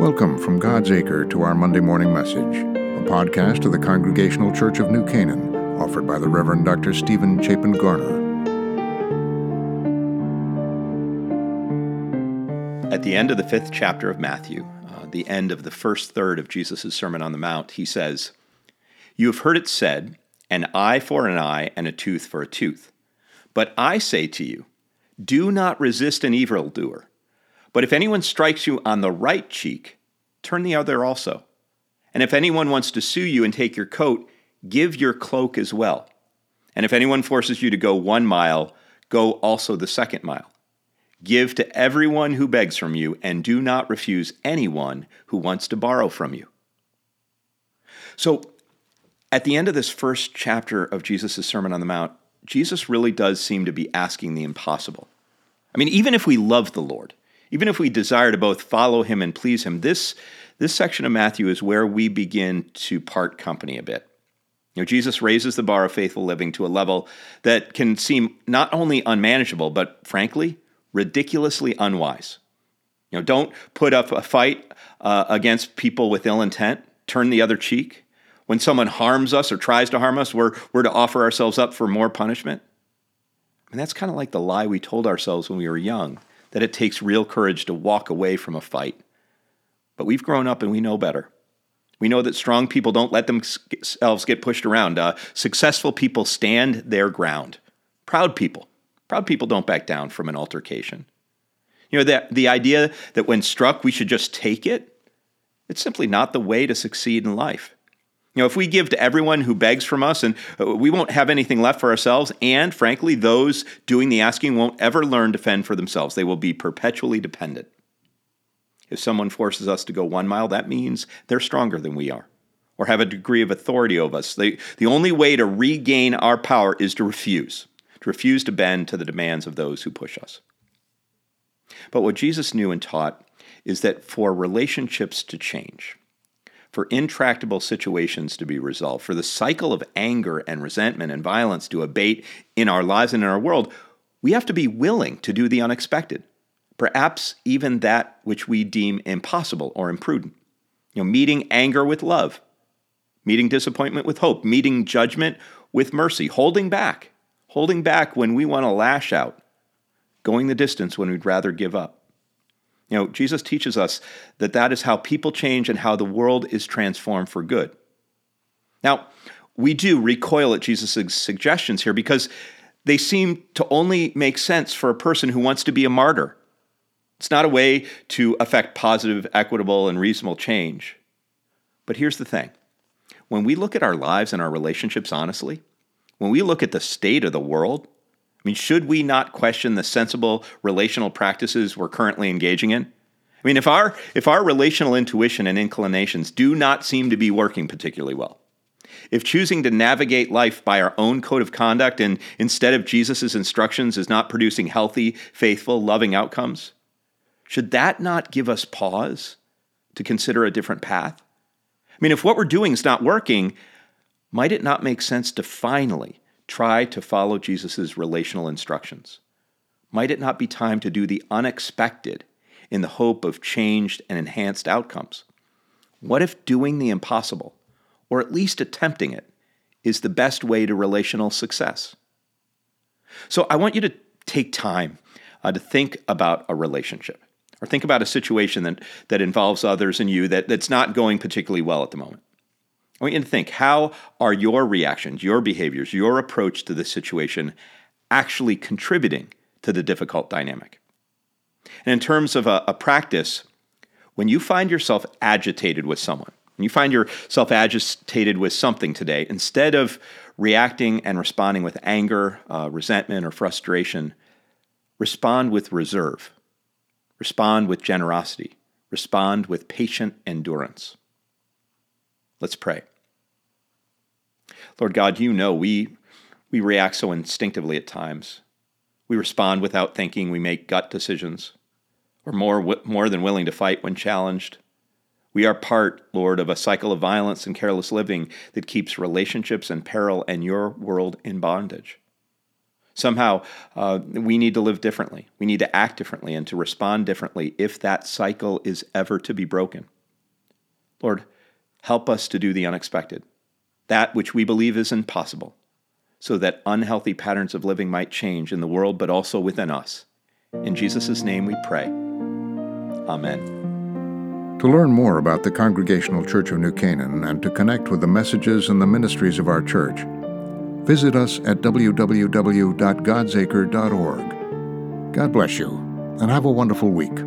Welcome from God's Acre to our Monday morning message, a podcast of the Congregational Church of New Canaan, offered by the Reverend Dr. Stephen Chapin Garner. At the end of the fifth chapter of Matthew, uh, the end of the first third of Jesus' Sermon on the Mount, he says, You have heard it said, an eye for an eye and a tooth for a tooth. But I say to you, do not resist an evildoer. But if anyone strikes you on the right cheek, turn the other also. And if anyone wants to sue you and take your coat, give your cloak as well. And if anyone forces you to go one mile, go also the second mile. Give to everyone who begs from you, and do not refuse anyone who wants to borrow from you. So, at the end of this first chapter of Jesus' Sermon on the Mount, Jesus really does seem to be asking the impossible. I mean, even if we love the Lord, even if we desire to both follow him and please him, this, this section of Matthew is where we begin to part company a bit. You know, Jesus raises the bar of faithful living to a level that can seem not only unmanageable, but frankly, ridiculously unwise. You know, don't put up a fight uh, against people with ill intent, turn the other cheek. When someone harms us or tries to harm us, we're, we're to offer ourselves up for more punishment. And that's kind of like the lie we told ourselves when we were young that it takes real courage to walk away from a fight. But we've grown up and we know better. We know that strong people don't let themselves get pushed around. Uh, successful people stand their ground. Proud people, proud people don't back down from an altercation. You know, the, the idea that when struck, we should just take it, it's simply not the way to succeed in life. You know, if we give to everyone who begs from us, and uh, we won't have anything left for ourselves, and frankly, those doing the asking won't ever learn to fend for themselves. They will be perpetually dependent. If someone forces us to go one mile, that means they're stronger than we are, or have a degree of authority over us. They, the only way to regain our power is to refuse, to refuse to bend to the demands of those who push us. But what Jesus knew and taught is that for relationships to change, for intractable situations to be resolved, for the cycle of anger and resentment and violence to abate in our lives and in our world, we have to be willing to do the unexpected, perhaps even that which we deem impossible or imprudent. You know, meeting anger with love, meeting disappointment with hope, meeting judgment with mercy, holding back, holding back when we want to lash out, going the distance when we'd rather give up. You know, Jesus teaches us that that is how people change and how the world is transformed for good. Now, we do recoil at Jesus' suggestions here because they seem to only make sense for a person who wants to be a martyr. It's not a way to affect positive, equitable, and reasonable change. But here's the thing when we look at our lives and our relationships honestly, when we look at the state of the world, I mean, should we not question the sensible relational practices we're currently engaging in? I mean, if our if our relational intuition and inclinations do not seem to be working particularly well, if choosing to navigate life by our own code of conduct and instead of Jesus' instructions is not producing healthy, faithful, loving outcomes, should that not give us pause to consider a different path? I mean, if what we're doing is not working, might it not make sense to finally try to follow Jesus' relational instructions? Might it not be time to do the unexpected in the hope of changed and enhanced outcomes? What if doing the impossible, or at least attempting it, is the best way to relational success? So I want you to take time uh, to think about a relationship or think about a situation that, that involves others and you that, that's not going particularly well at the moment. I want you to think how are your reactions, your behaviors, your approach to this situation actually contributing to the difficult dynamic? And in terms of a, a practice, when you find yourself agitated with someone, when you find yourself agitated with something today, instead of reacting and responding with anger, uh, resentment, or frustration, respond with reserve, respond with generosity, respond with patient endurance. Let's pray. Lord God, you know we, we react so instinctively at times. We respond without thinking, we make gut decisions. We're more, more than willing to fight when challenged. We are part, Lord, of a cycle of violence and careless living that keeps relationships in peril and your world in bondage. Somehow, uh, we need to live differently. We need to act differently and to respond differently if that cycle is ever to be broken. Lord, help us to do the unexpected, that which we believe is impossible, so that unhealthy patterns of living might change in the world, but also within us. In Jesus' name we pray. Amen. To learn more about the Congregational Church of New Canaan and to connect with the messages and the ministries of our church, visit us at www.godsacre.org. God bless you, and have a wonderful week.